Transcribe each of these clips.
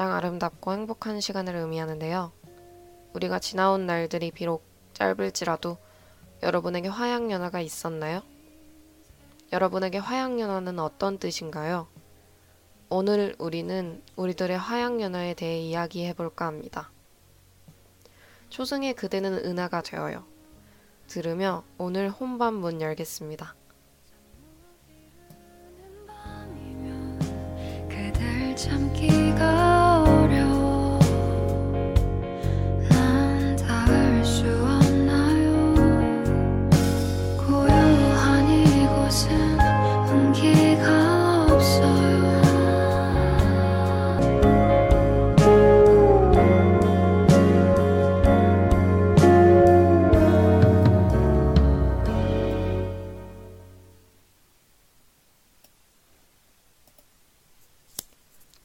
가장 아름답고 행복한 시간을 의미하는데요. 우리가 지나온 날들이 비록 짧을지라도 여러분에게 화양연화가 있었나요? 여러분에게 화양연화는 어떤 뜻인가요? 오늘 우리는 우리들의 화양연화에 대해 이야기해 볼까 합니다. 초승의 그대는 은하가 되어요. 들으며 오늘 혼밥 문 열겠습니다. 참기가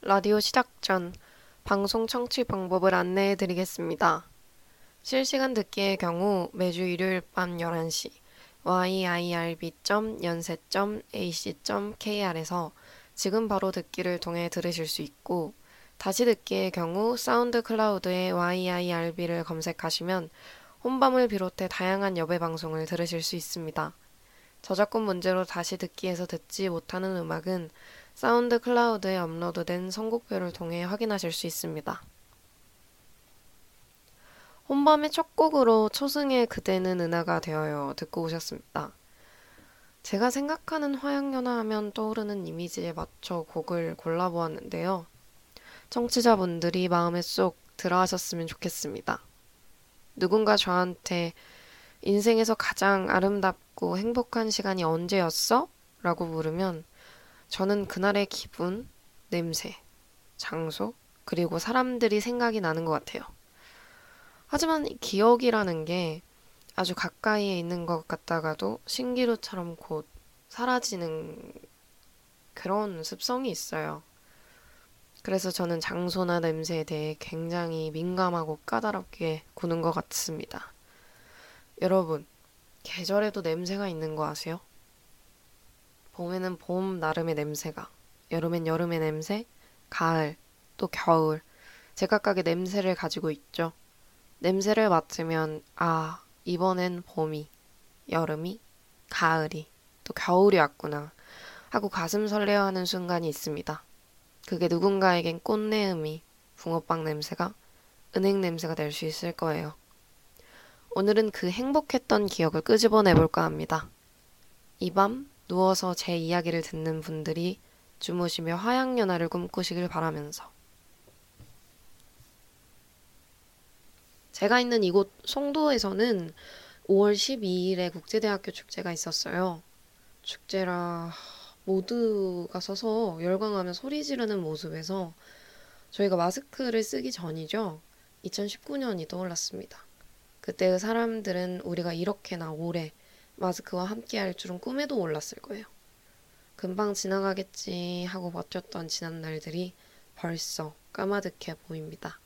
라디오 시작 전 방송 청취 방법을 안내해 드리겠습니다. 실시간 듣기의 경우 매주 일요일 밤 11시 yirb.연세.ac.kr에서 지금 바로 듣기를 통해 들으실 수 있고 다시 듣기의 경우 사운드 클라우드에 yirb를 검색하시면 혼밤을 비롯해 다양한 여배 방송을 들으실 수 있습니다. 저작권 문제로 다시 듣기에서 듣지 못하는 음악은 사운드 클라우드에 업로드된 선곡표를 통해 확인하실 수 있습니다. 혼밤의 첫 곡으로 초승의 그대는 은하가 되어요 듣고 오셨습니다. 제가 생각하는 화양연화 하면 떠오르는 이미지에 맞춰 곡을 골라보았는데요. 청취자분들이 마음에 쏙 들어하셨으면 좋겠습니다. 누군가 저한테 인생에서 가장 아름답고 행복한 시간이 언제였어? 라고 물으면 저는 그날의 기분, 냄새, 장소, 그리고 사람들이 생각이 나는 것 같아요. 하지만 이 기억이라는 게 아주 가까이에 있는 것 같다가도 신기루처럼 곧 사라지는 그런 습성이 있어요. 그래서 저는 장소나 냄새에 대해 굉장히 민감하고 까다롭게 구는 것 같습니다. 여러분, 계절에도 냄새가 있는 거 아세요? 봄에는 봄 나름의 냄새가, 여름엔 여름의 냄새, 가을, 또 겨울, 제각각의 냄새를 가지고 있죠. 냄새를 맡으면, 아, 이번엔 봄이, 여름이, 가을이, 또 겨울이 왔구나 하고 가슴 설레어하는 순간이 있습니다. 그게 누군가에겐 꽃내음이, 붕어빵 냄새가, 은행 냄새가 될 수 있을 거예요. 오늘은 그 행복했던 기억을 끄집어내 볼까 합니다. 이 밤 누워서 제 이야기를 듣는 분들이 주무시며 화양연화를 꿈꾸시길 바라면서 제가 있는 이곳 송도에서는 5월 12일에 국제대학교 축제가 있었어요. 축제라 모두가 서서 열광하며 소리 지르는 모습에서 저희가 마스크를 쓰기 전이죠. 2019년이 떠올랐습니다. 그때의 사람들은 우리가 이렇게나 오래 마스크와 함께 할 줄은 꿈에도 몰랐을 거예요. 금방 지나가겠지 하고 버텼던 지난 날들이 벌써 까마득해 보입니다.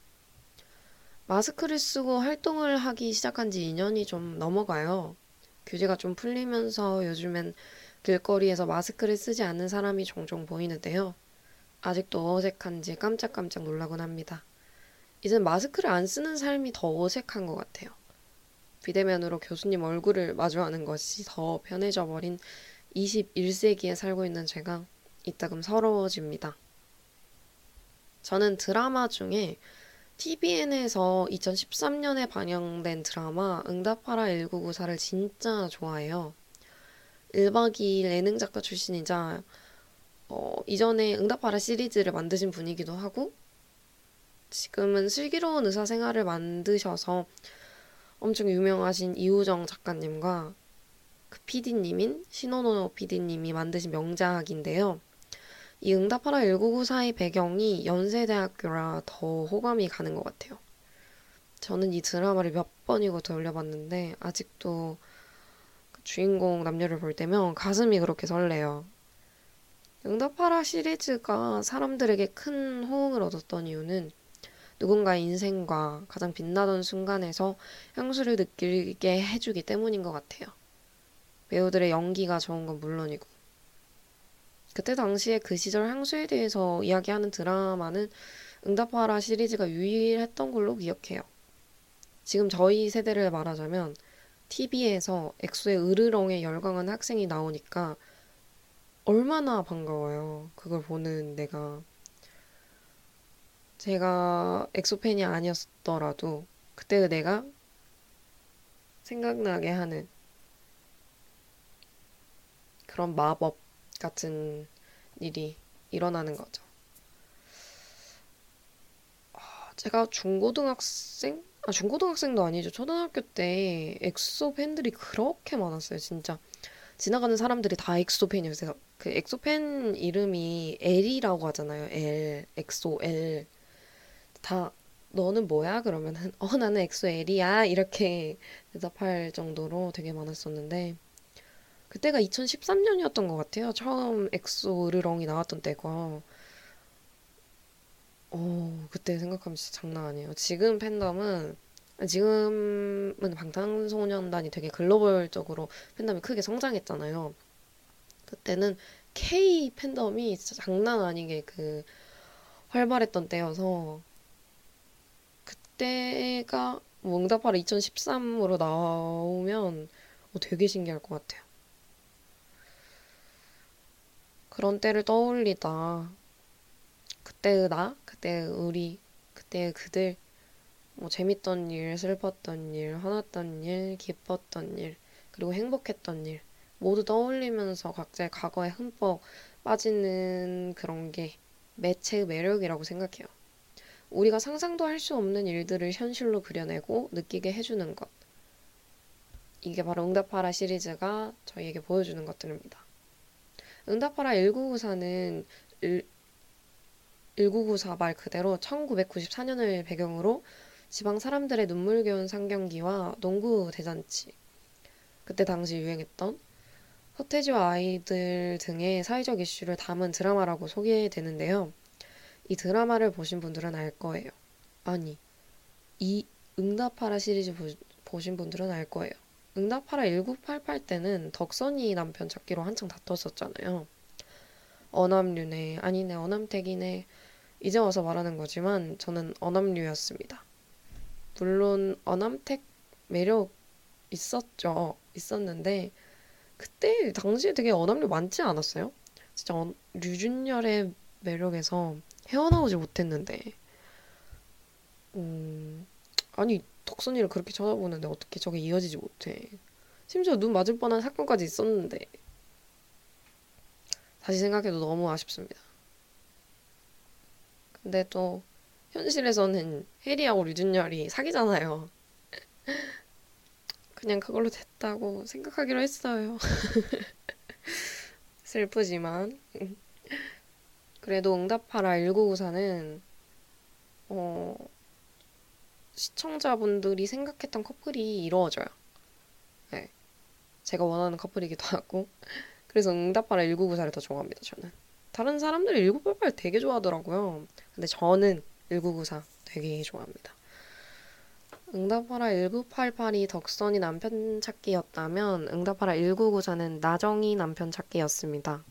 마스크를 쓰고 활동을 하기 시작한 지 2년이 좀 넘어가요. 규제가 좀 풀리면서 요즘엔 길거리에서 마스크를 쓰지 않는 사람이 종종 보이는데요. 아직도 어색한지 깜짝깜짝 놀라곤 합니다. 이젠 마스크를 안 쓰는 삶이 더 어색한 것 같아요. 비대면으로 교수님 얼굴을 마주하는 것이 더 편해져 버린 21세기에 살고 있는 제가 이따금 서러워집니다. 저는 드라마 중에 TVN에서 2013년에 방영된 드라마 응답하라 1994를 진짜 좋아해요. 1박 2일 예능 작가 출신이자 어, 이전에 응답하라 시리즈를 만드신 분이기도 하고 지금은 슬기로운 의사 생활을 만드셔서 엄청 유명하신 이우정 작가님과 그 PD님인 신원호 PD님이 만드신 명작인데요. 이 응답하라 1994의 배경이 연세대학교라 더 호감이 가는 것 같아요. 저는 이 드라마를 몇 번이고 돌려봤는데 아직도 그 주인공 남녀를 볼 때면 가슴이 그렇게 설레요. 응답하라 시리즈가 사람들에게 큰 호응을 얻었던 이유는 누군가의 인생과 가장 빛나던 순간에서 향수를 느끼게 해주기 때문인 것 같아요. 배우들의 연기가 좋은 건 물론이고. 그때 당시에 그 시절 향수에 대해서 이야기하는 드라마는 응답하라 시리즈가 유일했던 걸로 기억해요. 지금 저희 세대를 말하자면 TV에서 엑소의 으르렁에 열광한 학생이 나오니까 얼마나 반가워요. 그걸 보는 내가. 제가 엑소 팬이 아니었더라도 그때 내가 생각나게 하는 그런 마법 같은 일이 일어나는 거죠. 제가 중고등학생? 아, 중고등학생도 아니죠. 초등학교 때 엑소 팬들이 그렇게 많았어요, 진짜. 지나가는 사람들이 다 엑소 팬이었어요. 그 엑소 팬 이름이 L이라고 하잖아요. L, 엑소 L. 다 너는 뭐야? 그러면은 어 나는 엑소 L이야. 이렇게 대답할 정도로 되게 많았었는데 그때가 2013년이었던 것 같아요. 처음 엑소 으르렁이 나왔던 때가. 어, 그때 생각하면 진짜 장난 아니에요. 지금 팬덤은, 지금은 방탄소년단이 되게 글로벌적으로 팬덤이 크게 성장했잖아요. 그때는 K 팬덤이 진짜 장난 아니게 그 활발했던 때여서, 그때가 뭐 응답하라 2013으로 나오면 어, 되게 신기할 것 같아요. 그런 때를 떠올리다. 그때의 나, 그때의 우리, 그때의 그들, 뭐 재밌던 일, 슬펐던 일, 화났던 일, 기뻤던 일, 그리고 행복했던 일, 모두 떠올리면서 각자의 과거에 흠뻑 빠지는 그런 게 매체의 매력이라고 생각해요. 우리가 상상도 할 수 없는 일들을 현실로 그려내고 느끼게 해주는 것. 이게 바로 응답하라 시리즈가 저희에게 보여주는 것들입니다. 응답하라 1994는 1994 말 그대로 1994년을 배경으로 지방 사람들의 눈물겨운 상경기와 농구 대잔치, 그때 당시 유행했던 서태지와 아이들 등의 사회적 이슈를 담은 드라마라고 소개되는데요. 이 드라마를 보신 분들은 알 거예요. 아니, 이 응답하라 시리즈 보, 보신 분들은 알 거예요. 응답하라 1988 때는 덕선이 남편 찾기로 한창 다퉜었잖아요. 어남류네, 아니네, 어남택이네. 이제 와서 말하는 거지만 저는 어남류였습니다. 물론 어남택 매력 있었죠. 있었는데 그때 당시에 되게 어남류 많지 않았어요? 진짜 어, 류준열의 매력에서 헤어나오지 못했는데 음, 아니 덕선이를 그렇게 쳐다보는데 어떻게 저게 이어지지 못해. 심지어 눈 맞을 뻔한 사건까지 있었는데 다시 생각해도 너무 아쉽습니다. 근데 또 현실에서는 혜리하고 류준열이 사귀잖아요. 그냥 그걸로 됐다고 생각하기로 했어요. 슬프지만. 그래도 응답하라 1994는 어, 시청자분들이 생각했던 커플이 이루어져요. 네. 제가 원하는 커플이기도 하고. 그래서 응답하라 1994를 더 좋아합니다, 저는. 다른 사람들이 1988 되게 좋아하더라고요. 근데 저는 1994 되게 좋아합니다. 응답하라 1988이 덕선이 남편 찾기였다면 응답하라 1994는 나정이 남편 찾기였습니다.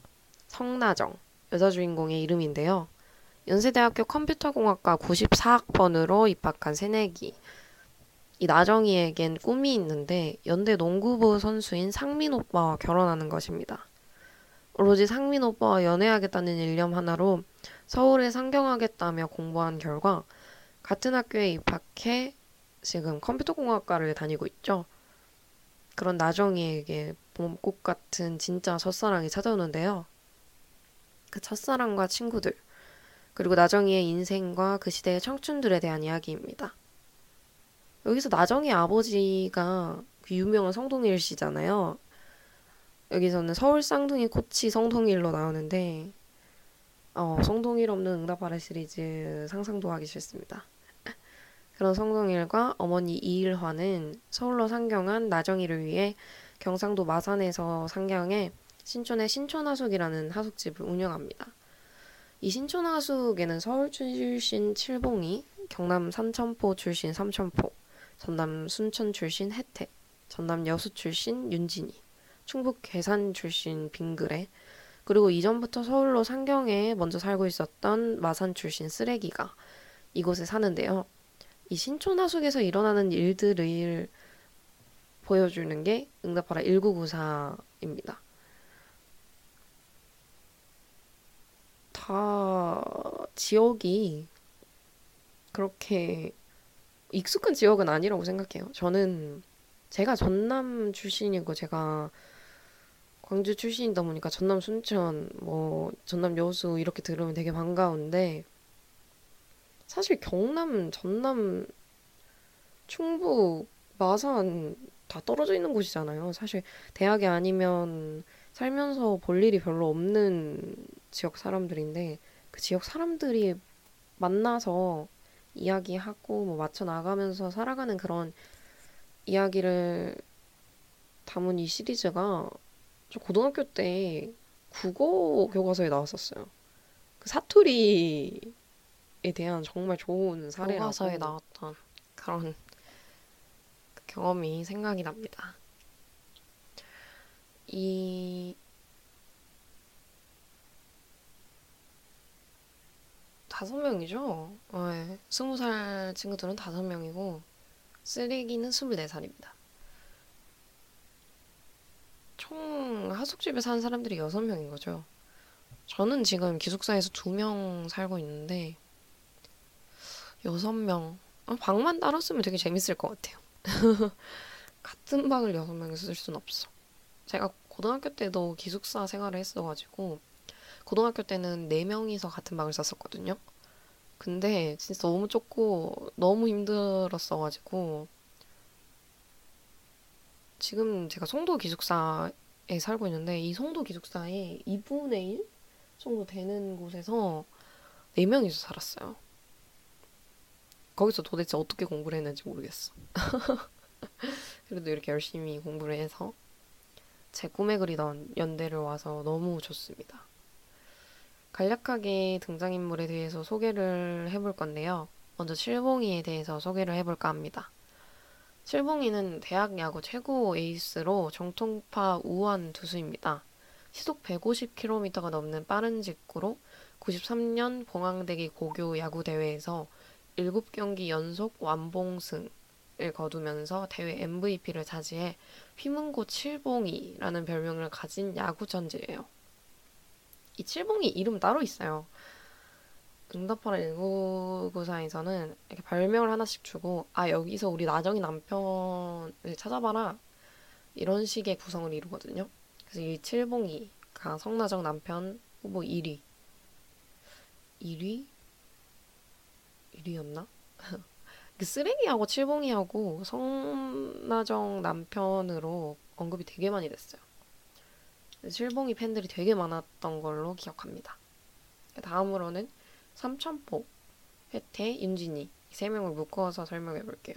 성나정, 여자 주인공의 이름인데요. 연세대학교 컴퓨터공학과 94학번으로 입학한 새내기. 이 나정이에겐 꿈이 있는데 연대 농구부 선수인 상민 오빠와 결혼하는 것입니다. 오로지 상민 오빠와 연애하겠다는 일념 하나로 서울에 상경하겠다며 공부한 결과 같은 학교에 입학해 지금 컴퓨터공학과를 다니고 있죠. 그런 나정이에게 봄꽃 같은 진짜 첫사랑이 찾아오는데요. 그 첫사랑과 친구들, 그리고 나정이의 인생과 그 시대의 청춘들에 대한 이야기입니다. 여기서 나정이 아버지가 그 유명한 성동일 씨잖아요. 여기서는 서울 쌍둥이 코치 성동일로 나오는데 어, 성동일 없는 응답하라 시리즈 상상도 하기 싫습니다. 그런 성동일과 어머니 이일화는 서울로 상경한 나정이를 위해 경상도 마산에서 상경해 신촌의 신촌하숙이라는 하숙집을 운영합니다. 이 신촌하숙에는 서울 출신 칠봉이, 경남 삼천포 출신 삼천포, 전남 순천 출신 혜택, 전남 여수 출신 윤진이, 충북 괴산 출신 빙그레, 그리고 이전부터 서울로 상경에 먼저 살고 있었던 마산 출신 쓰레기가 이곳에 사는데요. 이 신촌 하숙에서 일어나는 일들을 보여주는 게 응답하라 1994입니다. 다 지역이 그렇게 익숙한 지역은 아니라고 생각해요. 저는 제가 전남 출신이고 제가 광주 출신이다 보니까 전남 순천, 뭐 전남 여수 이렇게 들으면 되게 반가운데 사실 경남, 전남, 충북, 마산 다 떨어져 있는 곳이잖아요. 사실 대학이 아니면 살면서 볼 일이 별로 없는 지역 사람들인데 그 지역 사람들이 만나서 이야기하고 뭐 맞춰 나가면서 살아가는 그런 이야기를 담은 이 시리즈가 저 고등학교 때 국어 교과서에 나왔었어요. 그 사투리에 대한 정말 좋은 사례라고 교과서에 나왔던 그런 그 경험이 생각이 납니다. 이 다섯 명이죠. 네. 스무 살 친구들은 다섯 명이고 쓰레기는 스물네 살입니다. 총 하숙집에 사는 사람들이 여섯 명인 거죠. 저는 지금 기숙사에서 두 명 살고 있는데 여섯 명 어, 방만 따로 쓰면 되게 재밌을 것 같아요. 같은 방을 여섯 명이서 쓸 수는 없어. 제가 고등학교 때도 기숙사 생활을 했어가지고 고등학교 때는 네 명이서 같은 방을 썼었거든요. 근데 진짜 너무 좁고 너무 힘들었어가지고 지금 제가 송도 기숙사에 살고 있는데 이 송도 기숙사에 2분의 1 정도 되는 곳에서 4명이서 살았어요. 거기서 도대체 어떻게 공부를 했는지 모르겠어. 그래도 이렇게 열심히 공부를 해서 제 꿈에 그리던 연대를 와서 너무 좋습니다. 간략하게 등장인물에 대해서 소개를 해볼 건데요. 먼저 칠봉이에 대해서 소개를 해볼까 합니다. 칠봉이는 대학 야구 최고 에이스로 정통파 우완 투수입니다. 시속 150km가 넘는 빠른 직구로 93년 봉황대기 고교 야구 대회에서 7경기 연속 완봉승을 거두면서 대회 MVP를 차지해 휘문고 칠봉이라는 별명을 가진 야구 천재예요. 이 칠봉이 이름 따로 있어요. 응답하라 1994에서는 이렇게 별명을 하나씩 주고 아 여기서 우리 나정이 남편을 찾아봐라 이런 식의 구성을 이루거든요. 그래서 이 칠봉이가 성나정 남편 후보 1위 1위? 1위였나? 그 쓰레기하고 칠봉이하고 성나정 남편으로 언급이 되게 많이 됐어요. 칠봉이 팬들이 되게 많았던 걸로 기억합니다. 다음으로는 삼천포, 혜태, 윤진이 이 세 명을 묶어서 설명해 볼게요.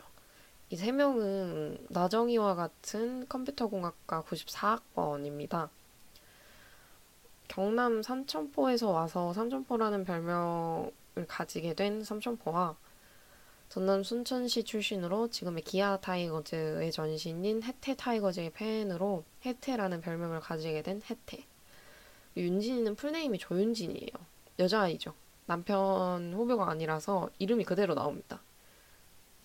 이 세 명은 나정이와 같은 컴퓨터공학과 94학번입니다. 경남 삼천포에서 와서 삼천포라는 별명을 가지게 된 삼천포와 전남 순천시 출신으로 지금의 기아 타이거즈의 전신인 해태 타이거즈의 팬으로 해태라는 별명을 가지게 된 해태. 윤진이는 full name이 조윤진이에요. 여자아이죠. 남편 후보가 아니라서 이름이 그대로 나옵니다.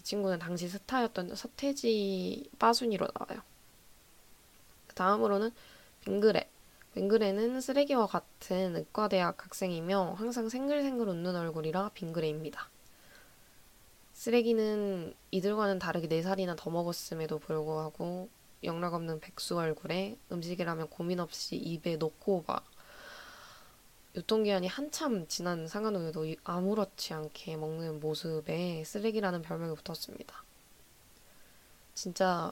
이 친구는 당시 스타였던 서태지 빠순이로 나와요. 그 다음으로는 빙그레. 빙그레는 쓰레기와 같은 의과대학 학생이며 항상 생글생글 웃는 얼굴이라 빙그레입니다. 쓰레기는 이들과는 다르게 4살이나 더 먹었음에도 불구하고 영락 없는 백수 얼굴에 음식이라면 고민 없이 입에 넣고 봐. 유통기한이 한참 지난 상한우유도 아무렇지 않게 먹는 모습에 쓰레기라는 별명이 붙었습니다. 진짜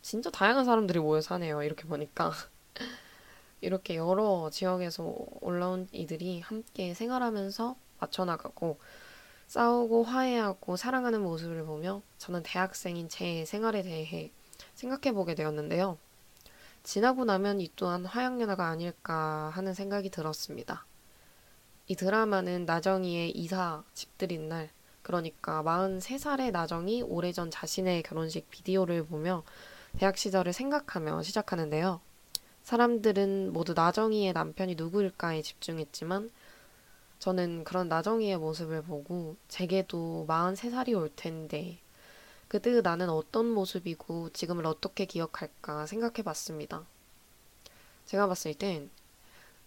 진짜 다양한 사람들이 모여 사네요. 이렇게 보니까 이렇게 여러 지역에서 올라온 이들이 함께 생활하면서 맞춰나가고 싸우고 화해하고 사랑하는 모습을 보며 저는 대학생인 제 생활에 대해 생각해 보게 되었는데요. 지나고 나면 이 또한 화양연화가 아닐까 하는 생각이 들었습니다. 이 드라마는 나정이의 이사 집들인 날, 그러니까 43살의 나정이 오래전 자신의 결혼식 비디오를 보며 대학 시절을 생각하며 시작하는데요. 사람들은 모두 나정이의 남편이 누구일까에 집중했지만 저는 그런 나정이의 모습을 보고 제게도 43살이 올 텐데 그때 나는 어떤 모습이고 지금을 어떻게 기억할까 생각해 봤습니다. 제가 봤을 땐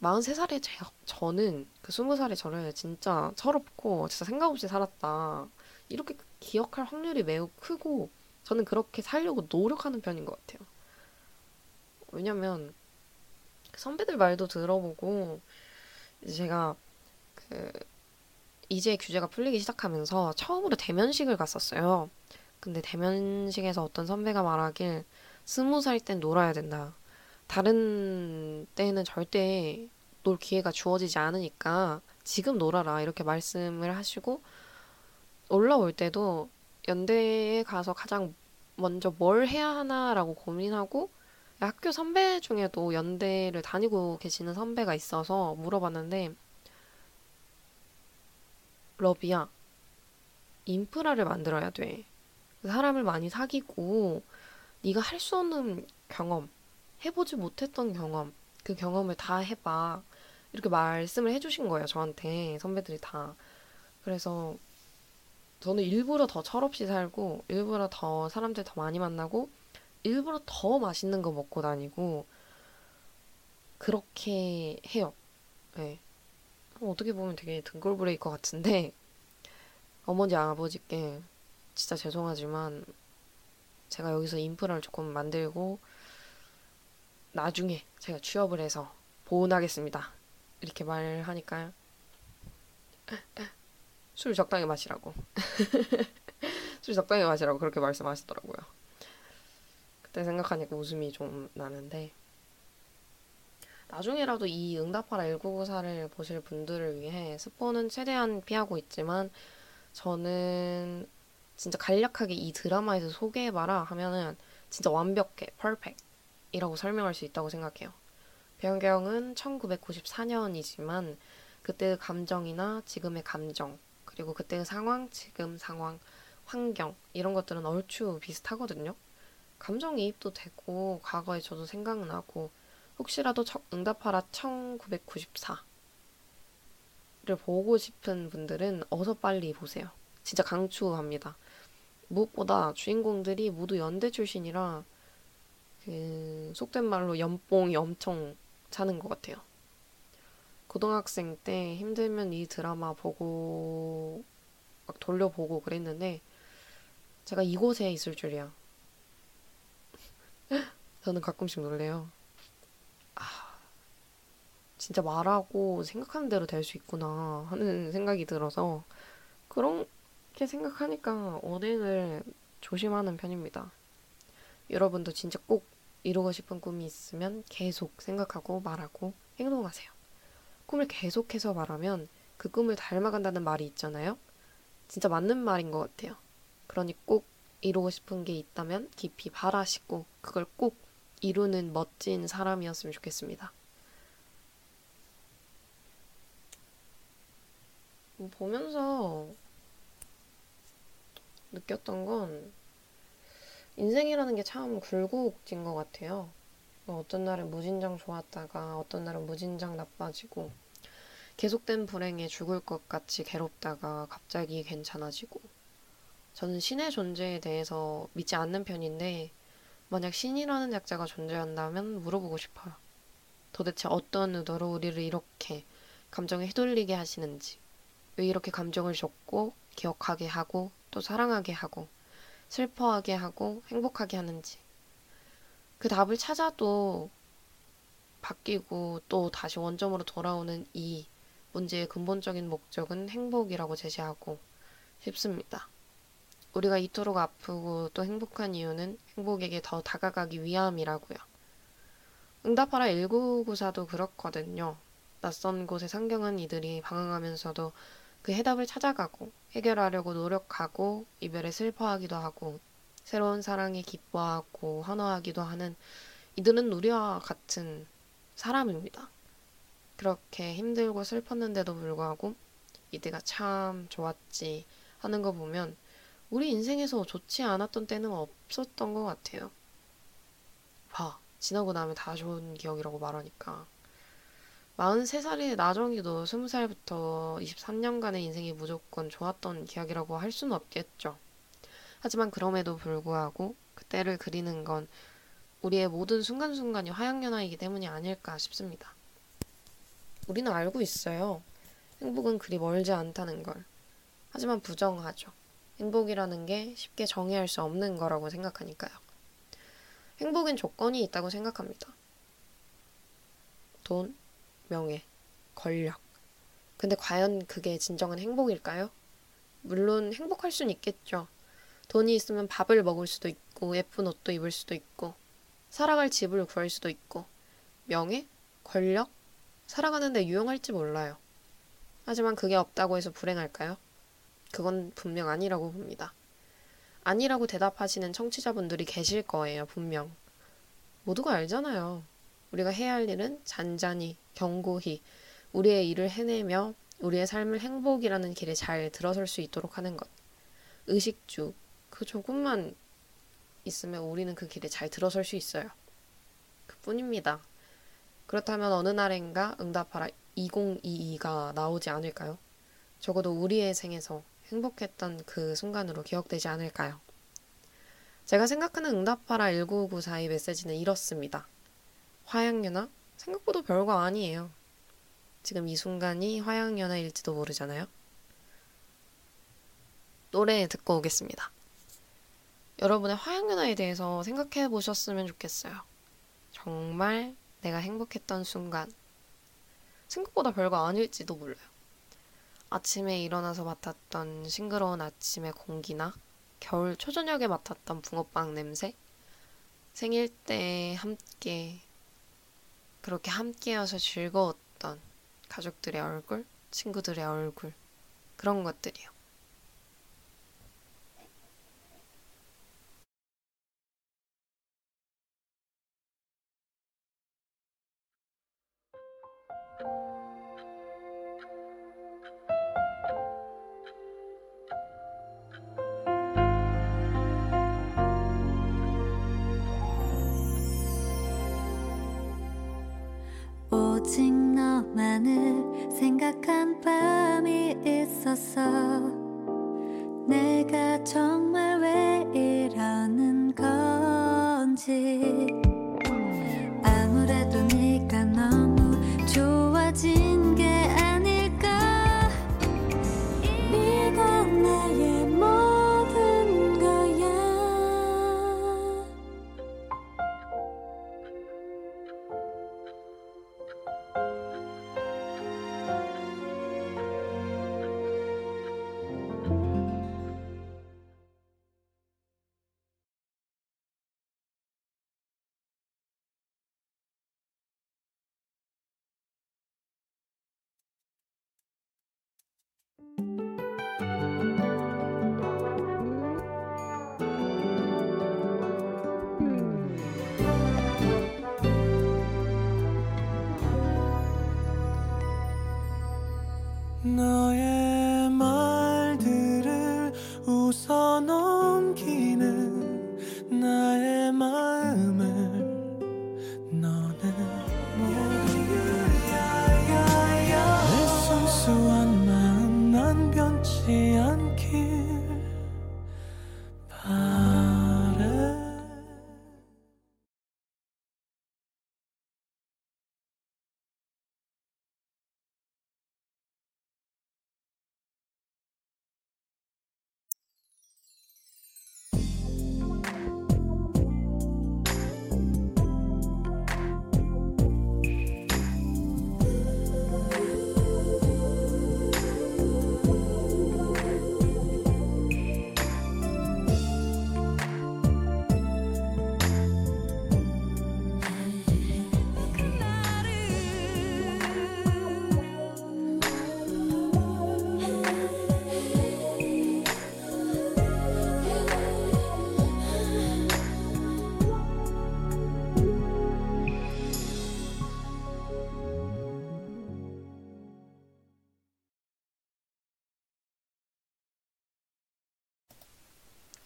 43살의 제, 저는 그 20살의 저를 진짜 철없고 진짜 생각 없이 살았다. 이렇게 기억할 확률이 매우 크고 저는 그렇게 살려고 노력하는 편인 것 같아요. 왜냐면 선배들 말도 들어보고 제가 그 이제 규제가 풀리기 시작하면서 처음으로 대면식을 갔었어요. 근데 대면식에서 어떤 선배가 말하길 스무 살 땐 놀아야 된다. 다른 때는 절대 놀 기회가 주어지지 않으니까 지금 놀아라. 이렇게 말씀을 하시고 올라올 때도 연대에 가서 가장 먼저 뭘 해야 하나라고 고민하고 학교 선배 중에도 연대를 다니고 계시는 선배가 있어서 물어봤는데 러비야 인프라를 만들어야 돼. 사람을 많이 사귀고 네가 할 수 없는 경험, 해보지 못했던 경험, 그 경험을 다 해봐. 이렇게 말씀을 해주신 거예요, 저한테 선배들이 다. 그래서 저는 일부러 더 철없이 살고, 일부러 더 사람들 더 많이 만나고, 일부러 더 맛있는 거 먹고 다니고, 그렇게 해요. 네. 어떻게 보면 되게 등골 브레이커 같은데, 어머니 아버지께 진짜 죄송하지만, 제가 여기서 인프라를 조금 만들고, 나중에 제가 취업을 해서 보온하겠습니다. 이렇게 말을 하니까요. 술 적당히 마시라고. 술 적당히 마시라고 그렇게 말씀하시더라고요. 그때 생각하니까 웃음이 좀 나는데 나중에라도 이 응답하라 1994를 보실 분들을 위해 스포는 최대한 피하고 있지만 저는 진짜 간략하게 이 드라마에서 소개해봐라 하면은 진짜 완벽해, 퍼펙트 이라고 설명할 수 있다고 생각해요. 배경은 1994년이지만 그때의 감정이나 지금의 감정, 그리고 그때의 상황, 지금 상황, 환경 이런 것들은 얼추 비슷하거든요. 감정이입도 되고 과거에 저도 생각나고 혹시라도 응답하라 1994를 보고 싶은 분들은 어서 빨리 보세요. 진짜 강추합니다. 무엇보다 주인공들이 모두 연대 출신이라 그 속된 말로 연봉이 엄청 차는 것 같아요. 고등학생 때 힘들면 이 드라마 보고 막 돌려보고 그랬는데 제가 이곳에 있을 줄이야. 저는 가끔씩 놀래요. 아, 진짜 말하고 생각하는 대로 될 수 있구나 하는 생각이 들어서 그렇게 생각하니까 언행을 조심하는 편입니다. 여러분도 진짜 꼭 이루고 싶은 꿈이 있으면 계속 생각하고 말하고 행동하세요. 꿈을 계속해서 말하면 그 꿈을 닮아간다는 말이 있잖아요. 진짜 맞는 말인 것 같아요. 그러니 꼭 이루고 싶은 게 있다면 깊이 바라시고 그걸 꼭 이루는 멋진 사람이었으면 좋겠습니다. 보면서 느꼈던 건 인생이라는 게 참 굴곡진 것 같아요. 뭐 어떤 날은 무진장 좋았다가 어떤 날은 무진장 나빠지고 계속된 불행에 죽을 것 같이 괴롭다가 갑자기 괜찮아지고 저는 신의 존재에 대해서 믿지 않는 편인데 만약 신이라는 약자가 존재한다면 물어보고 싶어요. 도대체 어떤 의도로 우리를 이렇게 감정에 휘둘리게 하시는지 왜 이렇게 감정을 줬고 기억하게 하고 또 사랑하게 하고 슬퍼하게 하고 행복하게 하는지. 그 답을 찾아도 바뀌고 또 다시 원점으로 돌아오는 이 문제의 근본적인 목적은 행복이라고 제시하고 싶습니다. 우리가 이토록 아프고 또 행복한 이유는 행복에게 더 다가가기 위함이라고요. 응답하라 1994도 그렇거든요. 낯선 곳에 상경한 이들이 방황하면서도 그 해답을 찾아가고 해결하려고 노력하고 이별에 슬퍼하기도 하고 새로운 사랑에 기뻐하고 환호하기도 하는 이들은 우리와 같은 사람입니다. 그렇게 힘들고 슬펐는데도 불구하고 이때가 참 좋았지 하는 거 보면 우리 인생에서 좋지 않았던 때는 없었던 것 같아요. 봐, 지나고 나면 다 좋은 기억이라고 말하니까. 43살의 나정이도 20살부터 23년간의 인생이 무조건 좋았던 기억이라고 할 수는 없겠죠. 하지만 그럼에도 불구하고 그때를 그리는 건 우리의 모든 순간순간이 화양연화이기 때문이 아닐까 싶습니다. 우리는 알고 있어요. 행복은 그리 멀지 않다는 걸. 하지만 부정하죠. 행복이라는 게 쉽게 정의할 수 없는 거라고 생각하니까요. 행복엔 조건이 있다고 생각합니다. 돈, 명예, 권력. 근데 과연 그게 진정한 행복일까요? 물론 행복할 순 있겠죠. 돈이 있으면 밥을 먹을 수도 있고, 예쁜 옷도 입을 수도 있고, 살아갈 집을 구할 수도 있고, 명예, 권력, 살아가는데 유용할지 몰라요. 하지만 그게 없다고 해서 불행할까요? 그건 분명 아니라고 봅니다. 아니라고 대답하시는 청취자분들이 계실 거예요, 분명. 모두가 알잖아요. 우리가 해야 할 일은 잔잔히, 경고히, 우리의 일을 해내며 우리의 삶을 행복이라는 길에 잘 들어설 수 있도록 하는 것. 의식주, 그 조금만 있으면 우리는 그 길에 잘 들어설 수 있어요. 그 뿐입니다. 그렇다면 어느 날엔가 응답하라 2022가 나오지 않을까요? 적어도 우리의 생에서 행복했던 그 순간으로 기억되지 않을까요? 제가 생각하는 응답하라 19994의 메시지는 이렇습니다. 화양연화? 생각보다 별거 아니에요. 지금 이 순간이 화양연화일지도 모르잖아요. 노래 듣고 오겠습니다. 여러분의 화양연화에 대해서 생각해 보셨으면 좋겠어요. 정말 내가 행복했던 순간. 생각보다 별거 아닐지도 몰라요. 아침에 일어나서 맡았던 싱그러운 아침의 공기나 겨울 초저녁에 맡았던 붕어빵 냄새, 생일 때 함께 그렇게 함께여서 즐거웠던 가족들의 얼굴, 친구들의 얼굴, 그런 것들이요.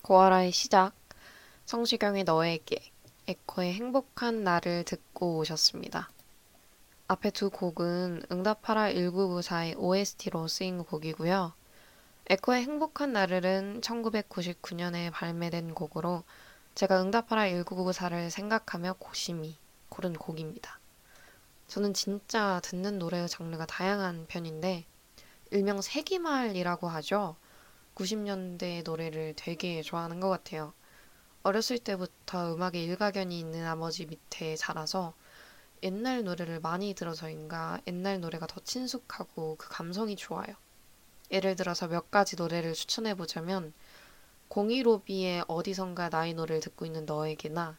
고아라의 시작, 성시경의 너에게, 에코의 행복한 나를 듣고 오셨습니다. 앞에 두 곡은 응답하라 1994의 OST로 쓰인 곡이고요. 에코의 행복한 나를은 1999년에 발매된 곡으로 제가 응답하라 1994를 생각하며 고심히 고른 곡입니다. 저는 진짜 듣는 노래의 장르가 다양한 편인데 일명 세기말이라고 하죠. 90년대 노래를 되게 좋아하는 것 같아요. 어렸을 때부터 음악에 일가견이 있는 아버지 밑에 자라서 옛날 노래를 많이 들어서인가 옛날 노래가 더 친숙하고 그 감성이 좋아요. 예를 들어서 몇 가지 노래를 추천해 보자면 015B의 어디선가 나의 노래를 듣고 있는 너에게나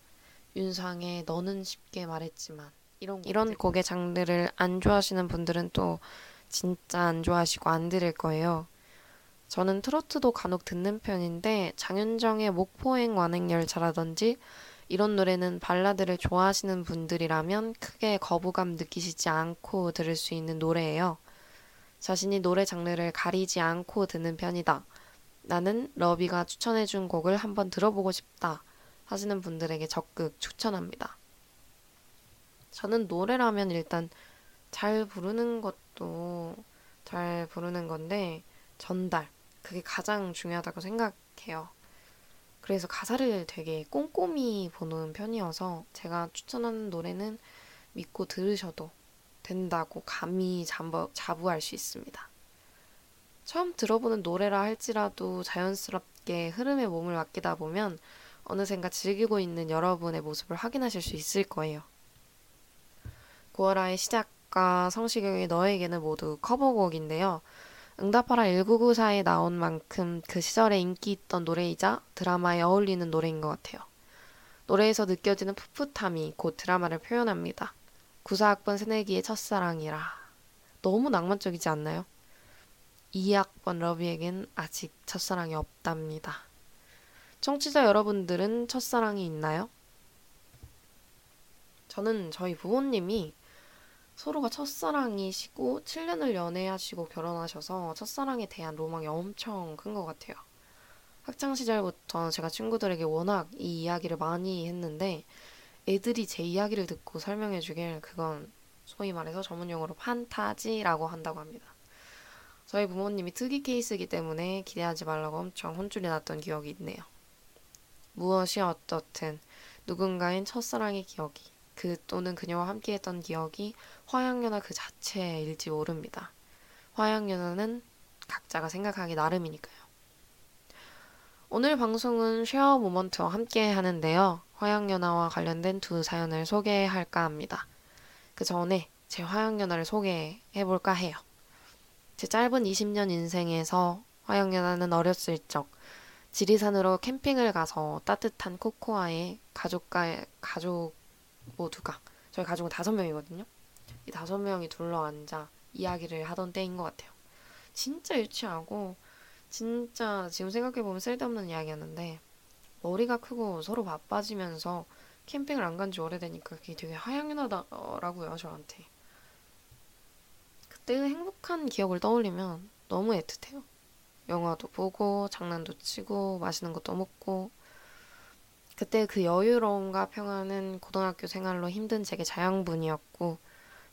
윤상의 너는 쉽게 말했지만 이런 이런 곡의 장르를 안 좋아하시는 분들은 또 진짜 안 좋아하시고 안 들을 거예요. 저는 트로트도 간혹 듣는 편인데 장윤정의 목포행 완행열차라든지 이런 노래는 발라드를 좋아하시는 분들이라면 크게 거부감 느끼시지 않고 들을 수 있는 노래예요. 자신이 노래 장르를 가리지 않고 듣는 편이다. 나는 러비가 추천해준 곡을 한번 들어보고 싶다. 하시는 분들에게 적극 추천합니다. 저는 노래라면 일단 잘 부르는 것도 잘 부르는 건데 전달 그게 가장 중요하다고 생각해요. 그래서 가사를 되게 꼼꼼히 보는 편이어서 제가 추천하는 노래는 믿고 들으셔도 된다고 감히 자부, 자부할 수 있습니다. 처음 들어보는 노래라 할지라도 자연스럽게 흐름에 몸을 맡기다 보면 어느샌가 즐기고 있는 여러분의 모습을 확인하실 수 있을 거예요. 구월아의 시작과 성시경의 너에게는 모두 커버곡인데요. 응답하라 1994에 나온 만큼 그 시절에 인기 있던 노래이자 드라마에 어울리는 노래인 것 같아요. 노래에서 느껴지는 풋풋함이 곧 드라마를 표현합니다. 구사학번 새내기의 첫사랑이라. 너무 낭만적이지 않나요? 2학번 러비에겐 아직 첫사랑이 없답니다. 청취자 여러분들은 첫사랑이 있나요? 저는 저희 부모님이 서로가 첫사랑이시고 7년을 연애하시고 결혼하셔서 첫사랑에 대한 로망이 엄청 큰 것 같아요. 학창 시절부터 제가 친구들에게 워낙 이 이야기를 많이 했는데 애들이 제 이야기를 듣고 설명해 주길 그건 소위 말해서 전문용어로 판타지라고 한다고 합니다. 저희 부모님이 특이 케이스이기 때문에 기대하지 말라고 엄청 혼쭐이 났던 기억이 있네요. 무엇이 어떻든 누군가인 첫사랑의 기억이 그 또는 그녀와 함께했던 기억이 화양연화 그 자체일지 모릅니다. 화양연화는 각자가 생각하기 나름이니까요. 오늘 방송은 쉐어 모먼트와 함께 하는데요. 화양연화와 관련된 두 사연을 소개할까 합니다. 그 전에 제 화양연화를 소개해볼까 해요. 제 짧은 20년 인생에서 화양연화는 어렸을 적 지리산으로 캠핑을 가서 따뜻한 코코아에 가족과 가족 모두가 저희 가족은 다섯 명이거든요. 이 다섯 명이 둘러앉아 이야기를 하던 때인 것 같아요. 진짜 유치하고 진짜 지금 생각해 보면 쓸데없는 이야기였는데 머리가 크고 서로 바빠지면서 캠핑을 안 간 지 오래되니까 그게 되게 하양연하다라고요 저한테. 그때의 행복한 기억을 떠올리면 너무 애틋해요. 영화도 보고 장난도 치고 맛있는 것도 먹고 그때 그 여유로움과 평화는 고등학교 생활로 힘든 제게 자양분이었고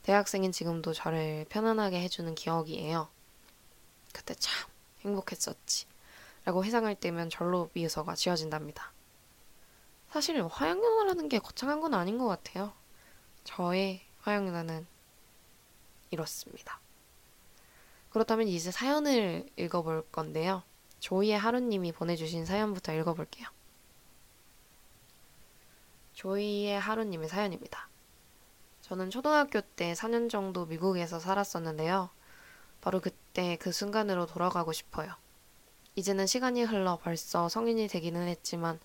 대학생인 지금도 저를 편안하게 해주는 기억이에요. 그때 참 행복했었지. 라고 회상할 때면 절로 미소가 지어진답니다. 사실 화양연화라는 게 거창한 건 아닌 것 같아요. 저의 화양연화는 이렇습니다. 그렇다면 이제 사연을 읽어볼 건데요. 조이의 하루님이 보내주신 사연부터 읽어볼게요. 조이의 하루님의 사연입니다. 저는 초등학교 때 4년 정도 미국에서 살았었는데요. 바로 그때 그 순간으로 돌아가고 싶어요. 이제는 시간이 흘러 벌써 성인이 되기는 했지만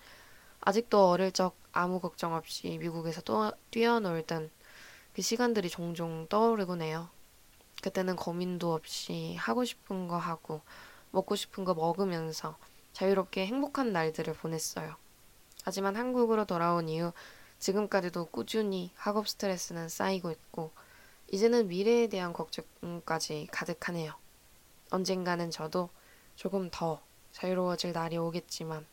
아직도 어릴 적 아무 걱정 없이 미국에서 또 뛰어놀던 그 시간들이 종종 떠오르곤 해요. 그때는 고민도 없이 하고 싶은 거 하고 먹고 싶은 거 먹으면서 자유롭게 행복한 날들을 보냈어요. 하지만 한국으로 돌아온 이후 지금까지도 꾸준히 학업 스트레스는 쌓이고 있고 이제는 미래에 대한 걱정까지 가득하네요. 언젠가는 저도 조금 더 자유로워질 날이 오겠지만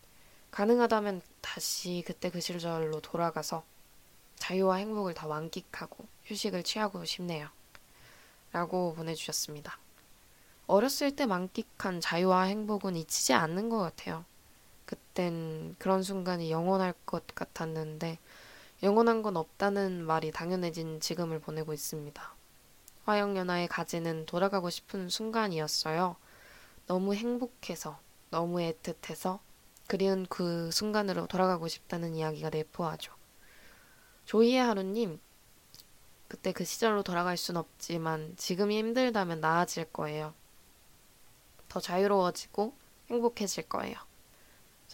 가능하다면 다시 그때 그 시절로 돌아가서 자유와 행복을 더 만끽하고 휴식을 취하고 싶네요. 라고 보내주셨습니다. 어렸을 때 만끽한 자유와 행복은 잊히지 않는 것 같아요. 그땐 그런 순간이 영원할 것 같았는데, 영원한 건 없다는 말이 당연해진 지금을 보내고 있습니다. 화영연화의 가지는 돌아가고 싶은 순간이었어요. 너무 행복해서, 너무 애틋해서, 그리운 그 순간으로 돌아가고 싶다는 이야기가 내포하죠. 조이의 하루님, 그때 그 시절로 돌아갈 순 없지만 지금이 힘들다면 나아질 거예요. 더 자유로워지고 행복해질 거예요.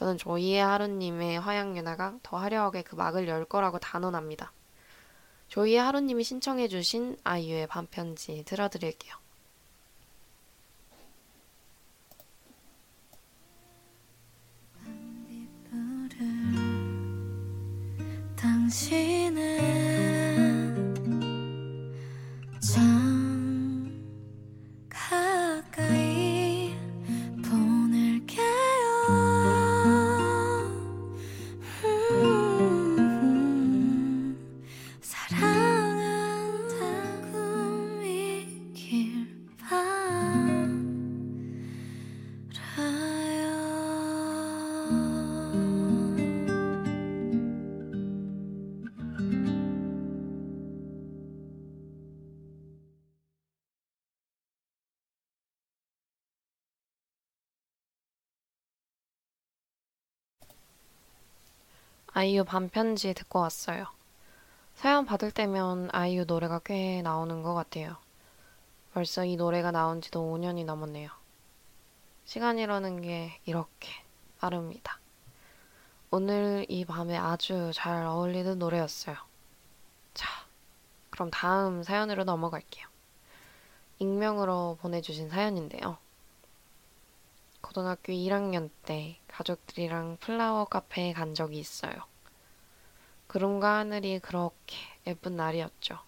저는 조이의 하루님의 화양연화가 더 화려하게 그 막을 열 거라고 단언합니다. 조이의 하루님이 신청해 주신 아이유의 반편지 들어드릴게요. 당신은 참 아이유 반편지 듣고 왔어요. 사연 받을 때면 아이유 노래가 꽤 나오는 것 같아요. 벌써 이 노래가 나온 지도 5년이 넘었네요. 시간이라는 게 이렇게 빠릅니다. 오늘 이 밤에 아주 잘 어울리는 노래였어요. 자, 그럼 다음 사연으로 넘어갈게요. 익명으로 보내주신 사연인데요. 고등학교 1학년 때 가족들이랑 플라워 카페에 간 적이 있어요. 구름과 하늘이 그렇게 예쁜 날이었죠.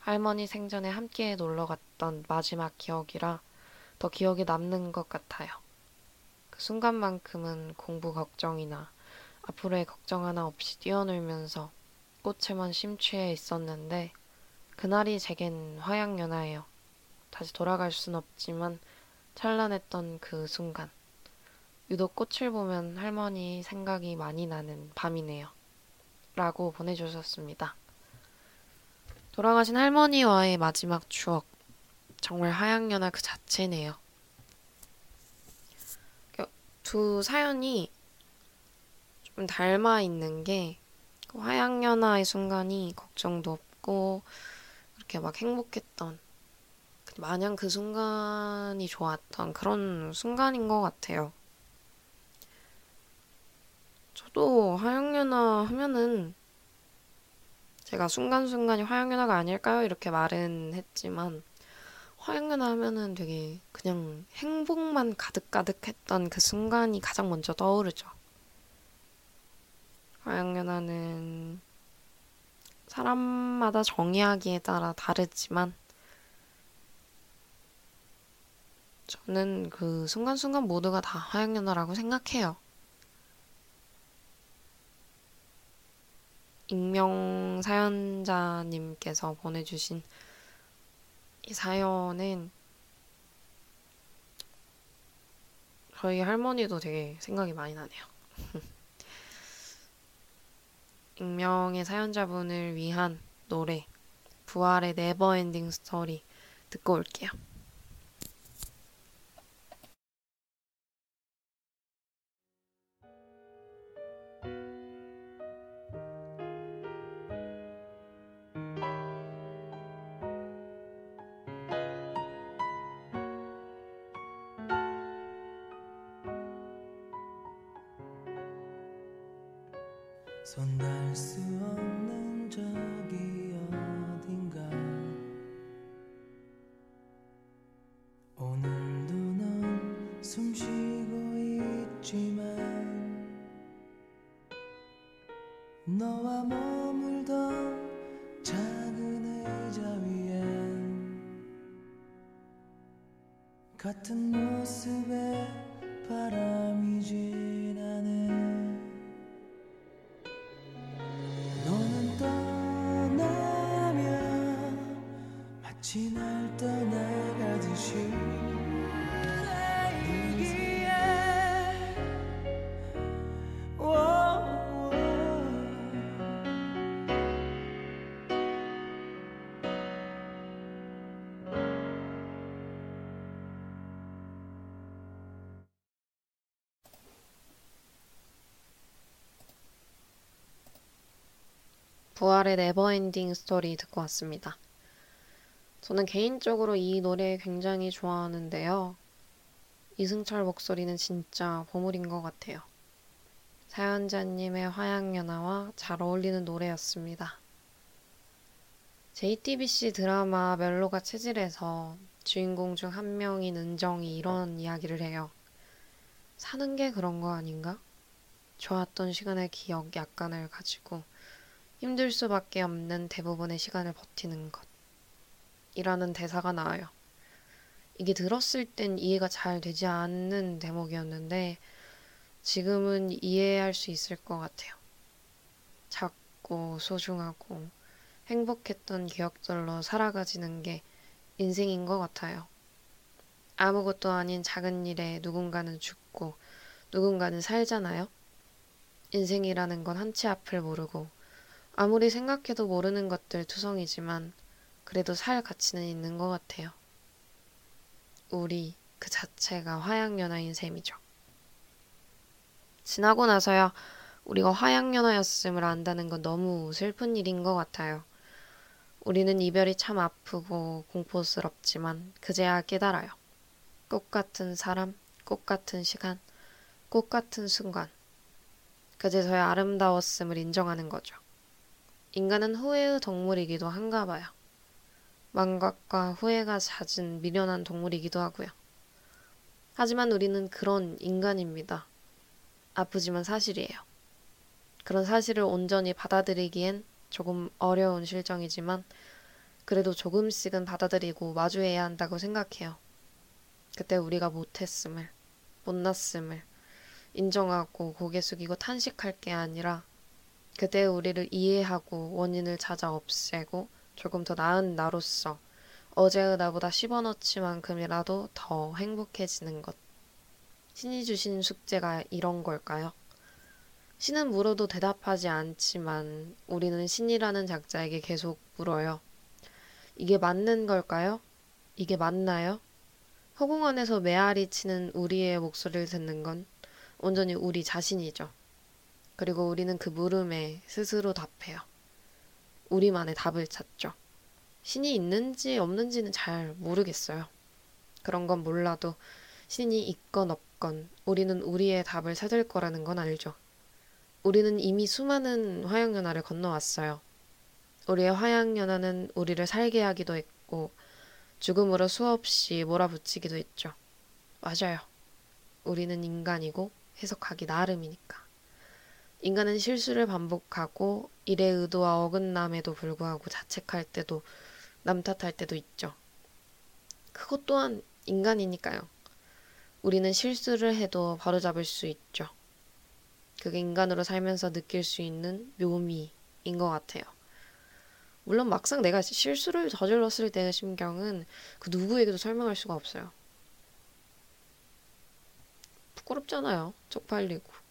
할머니 생전에 함께 놀러 갔던 마지막 기억이라 더 기억에 남는 것 같아요. 그 순간만큼은 공부 걱정이나 앞으로의 걱정 하나 없이 뛰어놀면서 꽃에만 심취해 있었는데 그날이 제겐 화양연화예요. 다시 돌아갈 순 없지만 찬란했던 그 순간. 유독 꽃을 보면 할머니 생각이 많이 나는 밤이네요. 라고 보내주셨습니다. 돌아가신 할머니와의 마지막 추억. 정말 하양연화 그 자체네요. 두 사연이 좀 닮아 있는 게 화양연화의 순간이 걱정도 없고 이렇게 막 행복했던 마냥 그 순간이 좋았던 그런 순간인 것 같아요. 저도 화양연화 하면은 제가 순간순간이 화양연화가 아닐까요? 이렇게 말은 했지만 화양연화 하면은 되게 그냥 행복만 가득가득했던 그 순간이 가장 먼저 떠오르죠. 화양연화는 사람마다 정의하기에 따라 다르지만 저는 그 순간순간 모두가 다 화양연화라고 생각해요. 익명 사연자님께서 보내주신 이 사연은 저희 할머니도 되게 생각이 많이 나네요. 익명의 사연자분을 위한 노래 부활의 Never Ending Story 듣고 올게요. 부활의 Never Ending Story 듣고 왔습니다. 저는 개인적으로 이 노래 굉장히 좋아하는데요. 이승철 목소리는 진짜 보물인 것 같아요. 사연자님의 화양연화와 잘 어울리는 노래였습니다. JTBC 드라마 멜로가 체질에서 주인공 중 한 명인 은정이 이런 이야기를 해요. 사는 게 그런 거 아닌가? 좋았던 시간의 기억 약간을 가지고 힘들 수밖에 없는 대부분의 시간을 버티는 것. 이라는 대사가 나와요. 이게 들었을 땐 이해가 잘 되지 않는 대목이었는데 지금은 이해할 수 있을 것 같아요. 작고 소중하고 행복했던 기억들로 살아가지는 게 인생인 것 같아요. 아무것도 아닌 작은 일에 누군가는 죽고 누군가는 살잖아요. 인생이라는 건 한치 앞을 모르고 아무리 생각해도 모르는 것들 투성이지만 그래도 살 가치는 있는 것 같아요. 우리 그 자체가 화양연화인 셈이죠. 지나고 나서야 우리가 화양연화였음을 안다는 건 너무 슬픈 일인 것 같아요. 우리는 이별이 참 아프고 공포스럽지만 그제야 깨달아요. 꽃 같은 사람, 꽃 같은 시간, 꽃 같은 순간. 그제서야 아름다웠음을 인정하는 거죠. 인간은 후회의 동물이기도 한가 봐요. 망각과 후회가 잦은 미련한 동물이기도 하고요. 하지만 우리는 그런 인간입니다. 아프지만 사실이에요. 그런 사실을 온전히 받아들이기엔 조금 어려운 실정이지만 그래도 조금씩은 받아들이고 마주해야 한다고 생각해요. 그때 우리가 못했음을, 못났음을 인정하고 고개 숙이고 탄식할 게 아니라 그때 우리를 이해하고 원인을 찾아 없애고 조금 더 나은 나로서 어제의 나보다 10원어치만큼이라도 더 행복해지는 것. 신이 주신 숙제가 이런 걸까요? 신은 물어도 대답하지 않지만 우리는 신이라는 작자에게 계속 물어요. 이게 맞는 걸까요? 이게 맞나요? 허공 안에서 메아리 치는 우리의 목소리를 듣는 건 온전히 우리 자신이죠. 그리고 우리는 그 물음에 스스로 답해요. 우리만의 답을 찾죠. 신이 있는지 없는지는 잘 모르겠어요. 그런 건 몰라도 신이 있건 없건 우리는 우리의 답을 찾을 거라는 건 알죠. 우리는 이미 수많은 화양연화를 건너왔어요. 우리의 화양연화는 우리를 살게 하기도 했고 죽음으로 수없이 몰아붙이기도 했죠. 맞아요. 우리는 인간이고 해석하기 나름이니까. 인간은 실수를 반복하고 일의 의도와 어긋남에도 불구하고 자책할 때도 남 탓할 때도 있죠. 그것 또한 인간이니까요. 우리는 실수를 해도 바로잡을 수 있죠. 그게 인간으로 살면서 느낄 수 있는 묘미인 것 같아요. 물론 막상 내가 실수를 저질렀을 때의 심경은 그 누구에게도 설명할 수가 없어요. 부끄럽잖아요. 쪽팔리고.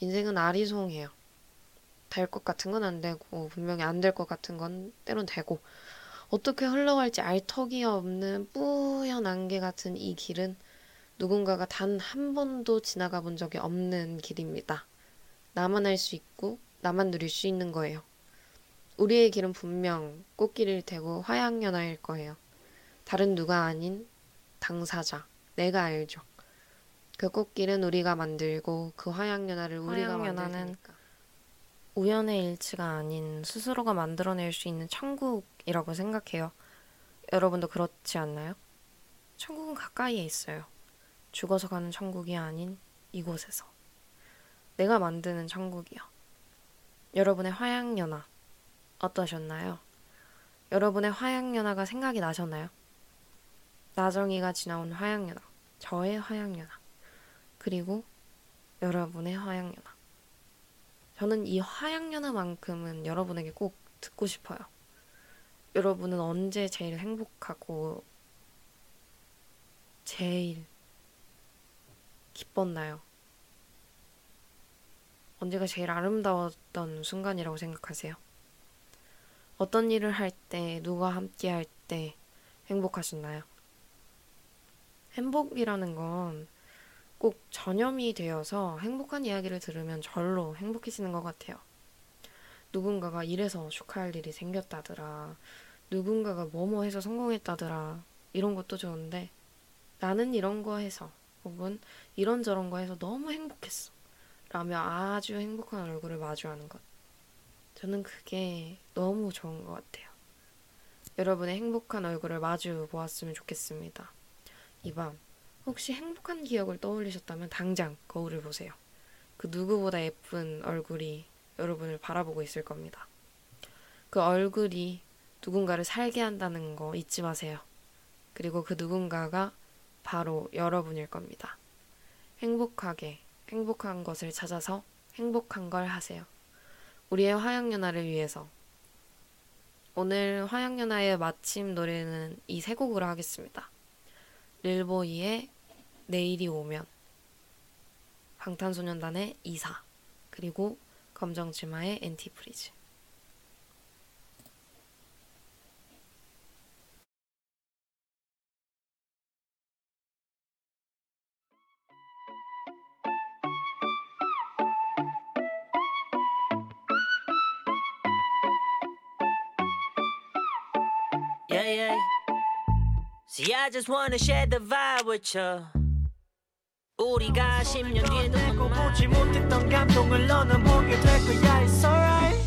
인생은 아리송해요. 될 것 같은 건 안 되고 분명히 안 될 것 같은 건 때론 되고 어떻게 흘러갈지 알 턱이 없는 뿌연 안개 같은 이 길은 누군가가 단 한 번도 지나가 본 적이 없는 길입니다. 나만 알수 있고 나만 누릴 수 있는 거예요. 우리의 길은 분명 꽃길일 테고 화양연화일 거예요. 다른 누가 아닌 당사자, 내가 알죠. 그 꽃길은 우리가 만들고 그 화양연화를 우리가 화양연화는 만들니까. 우연의 일치가 아닌 스스로가 만들어낼 수 있는 천국이라고 생각해요. 여러분도 그렇지 않나요? 천국은 가까이에 있어요. 죽어서 가는 천국이 아닌 이곳에서. 내가 만드는 천국이요. 여러분의 화양연화 어떠셨나요? 여러분의 화양연화가 생각이 나셨나요? 나정이가 지나온 화양연화, 저의 화양연화, 그리고 여러분의 화양연화. 저는 이 화양연화만큼은 여러분에게 꼭 듣고 싶어요. 여러분은 언제 제일 행복하고 제일 기뻤나요? 언제가 제일 아름다웠던 순간이라고 생각하세요? 어떤 일을 할 때, 누가 함께 할 때 행복하셨나요? 행복이라는 건 꼭 전염이 되어서 행복한 이야기를 들으면 절로 행복해지는 것 같아요. 누군가가 이래서 축하할 일이 생겼다더라. 누군가가 뭐뭐 해서 성공했다더라. 이런 것도 좋은데 나는 이런 거 해서 혹은 이런저런 거 해서 너무 행복했어. 라며 아주 행복한 얼굴을 마주하는 것. 저는 그게 너무 좋은 것 같아요. 여러분의 행복한 얼굴을 마주 보았으면 좋겠습니다. 이 밤, 혹시 행복한 기억을 떠올리셨다면 당장 거울을 보세요. 그 누구보다 예쁜 얼굴이 여러분을 바라보고 있을 겁니다. 그 얼굴이 누군가를 살게 한다는 거 잊지 마세요. 그리고 그 누군가가 바로 여러분일 겁니다. 행복하게, 행복한 것을 찾아서 행복한 걸 하세요. 우리의 화양연화를 위해서. 오늘 화양연화의 마침 노래는 이 세 곡으로 하겠습니다. 릴보이의 내일이 오면, 방탄소년단의 이사, 그리고 검정치마의 엔티프리즈. Yeah, yeah. See, I just wanna share the vibe with you. 우리가 10년 뒤에도 보지 못했던 감동을 너는 보게 될 거야. It's alright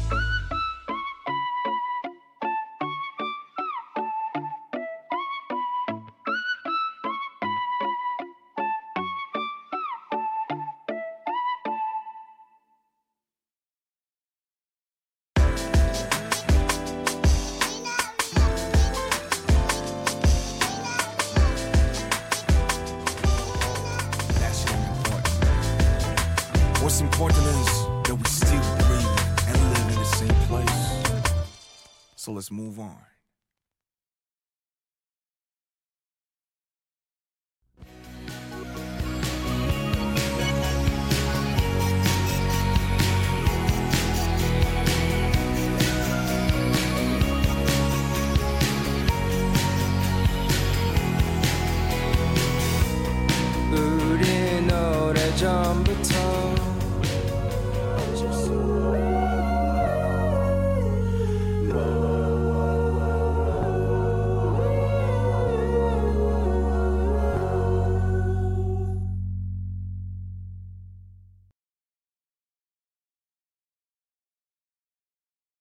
move on.